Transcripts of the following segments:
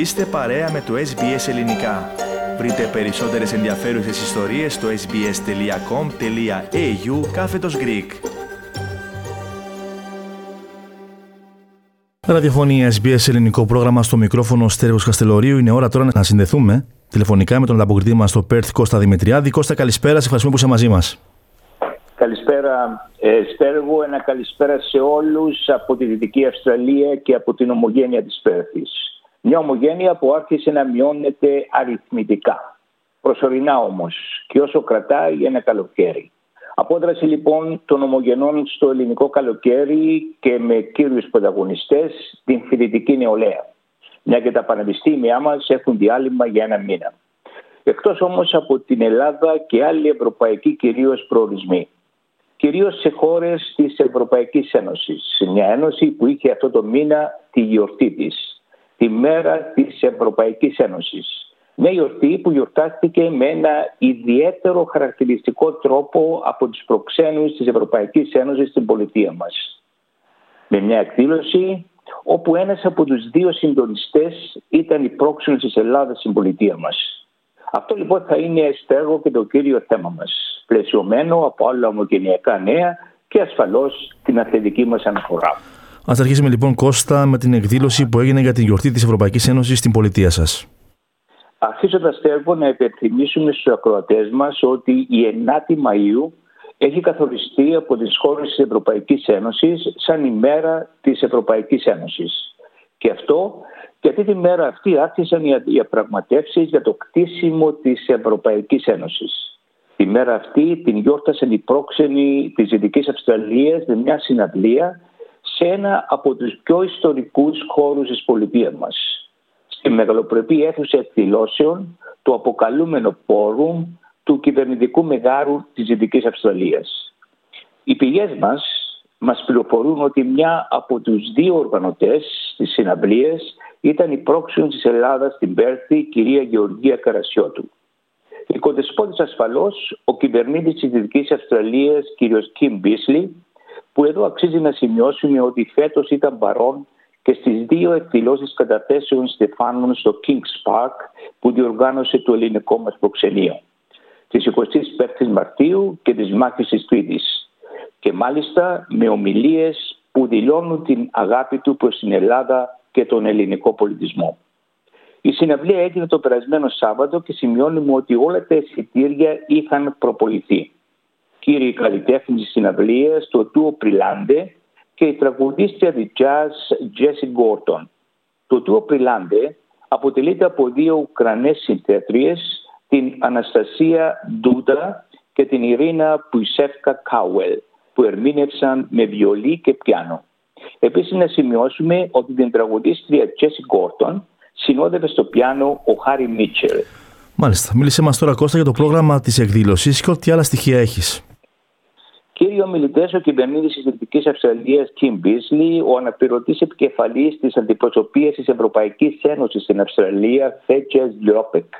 Είστε παρέα με το SBS Ελληνικά. Βρείτε περισσότερες ενδιαφέρουσες ιστορίες στο sbs.com.au κάθετος Greek. Ραδιοφωνία SBS Ελληνικό πρόγραμμα στο μικρόφωνο Στέργος Καστελωρίου. Είναι ώρα τώρα να συνδεθούμε τηλεφωνικά με τον ανταποκριτή μας στο Πέρθ Κώστα Δημητριάδη. Κώστα καλησπέρα, σε ευχαριστούμε που είσαι μαζί μας. Καλησπέρα ε, Στέργο, ένα καλησπέρα σε όλους από τη Δυτική Αυστραλία και από την ομογένεια της Πέρθης. Μια ομογένεια που άρχισε να μειώνεται αριθμητικά. Προσωρινά όμως και όσο κρατάει ένα καλοκαίρι. Απόδραση λοιπόν των ομογενών στο ελληνικό καλοκαίρι και με κύριους πρωταγωνιστές την φοιτητική νεολαία. Μια και τα πανεπιστήμια μας έχουν διάλειμμα για ένα μήνα. Εκτός όμως από την Ελλάδα και άλλοι ευρωπαϊκοί κυρίως προορισμοί κυρίως σε χώρες της Ευρωπαϊκής Ένωσης. Μια ένωση που είχε αυτό το μήνα τη γιορτή της, τη μέρα της Ευρωπαϊκής Ένωσης. Μια γιορτή που γιορτάστηκε με ένα ιδιαίτερο χαρακτηριστικό τρόπο από τους προξένους της Ευρωπαϊκής Ένωσης στην πολιτεία μας. Με μια εκδήλωση όπου ένας από τους δύο συντονιστές ήταν οι πρόξενος της Ελλάδας στην πολιτεία μας. Αυτό λοιπόν θα είναι στέργο και το κύριο θέμα μας, πλαισιωμένο από άλλα ομογενειακά νέα και ασφαλώς την αθλητική μας αναφορά. Ας αρχίσουμε λοιπόν Κώστα με την εκδήλωση που έγινε για την γιορτή της Ευρωπαϊκής Ένωσης στην πολιτεία σας. Αρχίζοντας στέργο να υπενθυμίσουμε στους ακροατές μας ότι η 9η Μαΐου έχει καθοριστεί από τις χώρες της Ευρωπαϊκής Ένωσης σαν ημέρα της Ευρωπαϊκής Ένωσης. Και αυτό γιατί τη μέρα αυτή άρχισαν οι διαπραγματεύσει για το κτίσιμο της Ευρωπαϊκής Ένωσης. Τη μέρα αυτή την γιόρτασαν οι πρόξενοι της Δυτικής Αυστραλίας με μια συναντλία σε ένα από τους πιο ιστορικούς χώρους της πολιτείας μας. Στη μεγαλοπρεπή αίθουσα εκδηλώσεων, το αποκαλούμενο πόρουμ του κυβερνητικού μεγάρου της Δυτικής Αυστραλίας. Οι πηγές μας μας πληροφορούν ότι μια από τους δύο οργανωτές της συναυλίας ήταν η πρόξενη της Ελλάδας στην Πέρθη, η κυρία Γεωργία Καρασιώτου. Η κοντεσπότης ασφαλώς, ο κυβερνήτης της Δυτικής Αυστραλίας, κύριος Κιμ Μπίσλι, που εδώ αξίζει να σημειώσουμε ότι φέτος ήταν παρόν και στις δύο εκδηλώσεις καταθέσεων στεφάνων στο King's Park που διοργάνωσε το ελληνικό μας προξενείο. Της 25ης Μαρτίου και της μάχης της Τρίτης. Και μάλιστα με ομιλίες που δηλώνουν την αγάπη του προς την Ελλάδα και τον ελληνικό πολιτισμό. Η συναυλία έγινε το περασμένο Σάββατο και σημειώνουμε ότι όλα τα εισιτήρια είχαν προποληθεί. Κύριοι καλλιτέχνη της συναυλίας, το Τούο Πριλάντε και η τραγουδίστρια της jazz Jessie Gordon. Το Τούο Πριλάντε αποτελείται από δύο Ουκρανές συνθέτριες, την Αναστασία Ντούντα και την Ειρήνα Πουισέφκα Κάουελ, που ερμήνευσαν με βιολί και πιάνο. Επίσης, να σημειώσουμε ότι την τραγουδίστρια Τζέσι Γκόρτον συνόδευε στο πιάνο ο Χάρι Μίτσελ. Μάλιστα. Μίλησε μας τώρα Κώστα για το πρόγραμμα της εκδήλωσης και ό,τι άλλα στοιχεία έχεις. Κύριοι ομιλητές, ο κυβερνήτης της Δυτικής Αυστραλίας, Κιμ Μπίσλι, ο αναπληρωτής επικεφαλής της αντιπροσωπείας της Ευρωπαϊκής Ένωσης στην Αυστραλία, Θέτσε Λιόπεκ,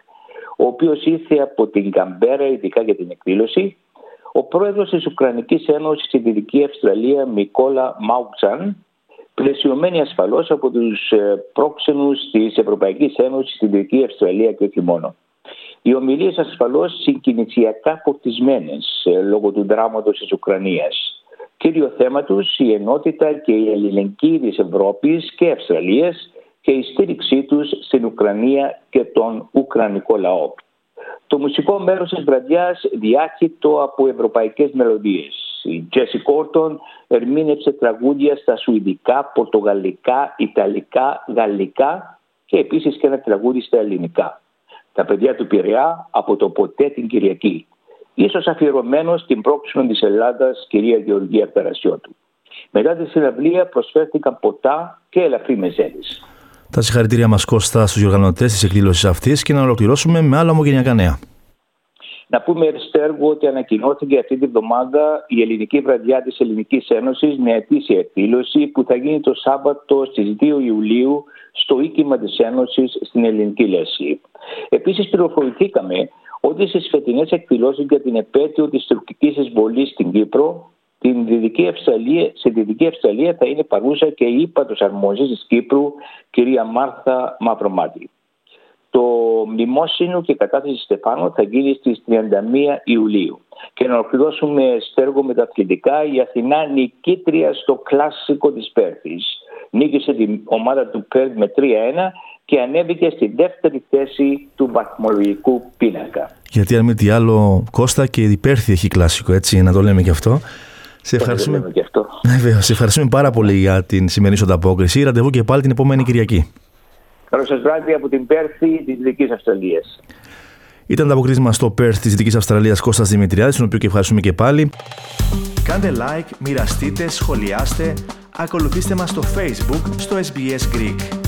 ο οποίος ήρθε από την Καμπέρα ειδικά για την εκδήλωση, ο πρόεδρος της Ουκρανικής Ένωσης στη Δυτική Αυστραλία, Μικόλα Μάουξαν, πλαισιωμένοι ασφαλώς από τους ε, πρόξενους της Ευρωπαϊκής Ένωσης στη Δυτική Αυστραλία και όχι μόνο. Οι ομιλίες ασφαλώς συγκινησιακά φορτισμένες ε, λόγω του δράματος της Ουκρανίας. Κύριο θέμα τους η ενότητα και η ελληνική της Ευρώπης και Αυστραλίας και η στήριξή τους στην Ουκρανία και τον Ουκρανικό λαό. Το μουσικό μέρος της βραδιάς διάχυτο από ευρωπαϊκές μελωδίες. Η Τζέσι Κόρτον ερμήνευσε τραγούδια στα σουηδικά, πορτογαλικά, ιταλικά, γαλλικά και επίσης και ένα τραγούδι στα ελληνικά. Τα παιδιά του Πειραιά από το ποτέ την Κυριακή. Ίσως αφιερωμένος στην πρόξενο της Ελλάδας κυρία Γεωργία Περασιώτου. Μετά τη συναυλία προσφέρθηκαν ποτά και ελαφρύ μεζέλης. Τα συγχαρητήρια μας Κώστα στους διοργανωτέ της εκδήλωσης αυτής και να ολοκληρώσουμε με άλλα ομογενειακά νέα. Να πούμε Στέργο ότι ανακοινώθηκε αυτή τη βδομάδα η Ελληνική Βραδιά της Ελληνικής Ένωσης με ετήσια εκδήλωση που θα γίνει το Σάββατο στις 2 Ιουλίου στο οίκημα της Ένωσης στην Ελληνική Λέση. Επίσης, πληροφορηθήκαμε ότι στις φετινές εκδηλώσεις για την επέτειο της τουρκικής εισβολής στην Κύπρο την Δυτική Αυστραλία, στη Δυτική Αυστραλία θα είναι παρούσα και η ύπατος αρμόζης της Κύπρου, κυρία Μάρθα Μαυρομάτη. Το μνημόσυνο και κατάθεση Στεφάνου θα γίνει στις 31 Ιουλίου. Και να ολοκληρώσουμε στέργο με τα αθλητικά. Η Αθηνά νικήτρια στο κλασικό της Πέρθης. Νίκησε την ομάδα του Πέρθ με 3-1 και ανέβηκε στη δεύτερη θέση του βαθμολογικού πίνακα. Γιατί αν μη τι άλλο, Κώστα και η Πέρθη έχει κλασικό, έτσι, να το λέμε και αυτό. Σε ευχαριστούμε. Και αυτό. Βέβαια, σε ευχαριστούμε πάρα πολύ για την σημερινή σου ανταπόκριση. Ραντεβού και πάλι την επόμενη Κυριακή. Καλό σας βράδυ από την Πέρθη της Δυτική Αυστραλίας. Ήταν το αποκρίσμα στο Perth της Δυτικής Αυστραλίας Κώστας Δημητριάδης, τον οποίο και ευχαριστούμε και πάλι. Κάντε like, μοιραστείτε, σχολιάστε, ακολουθήστε μας στο Facebook στο SBS Greek.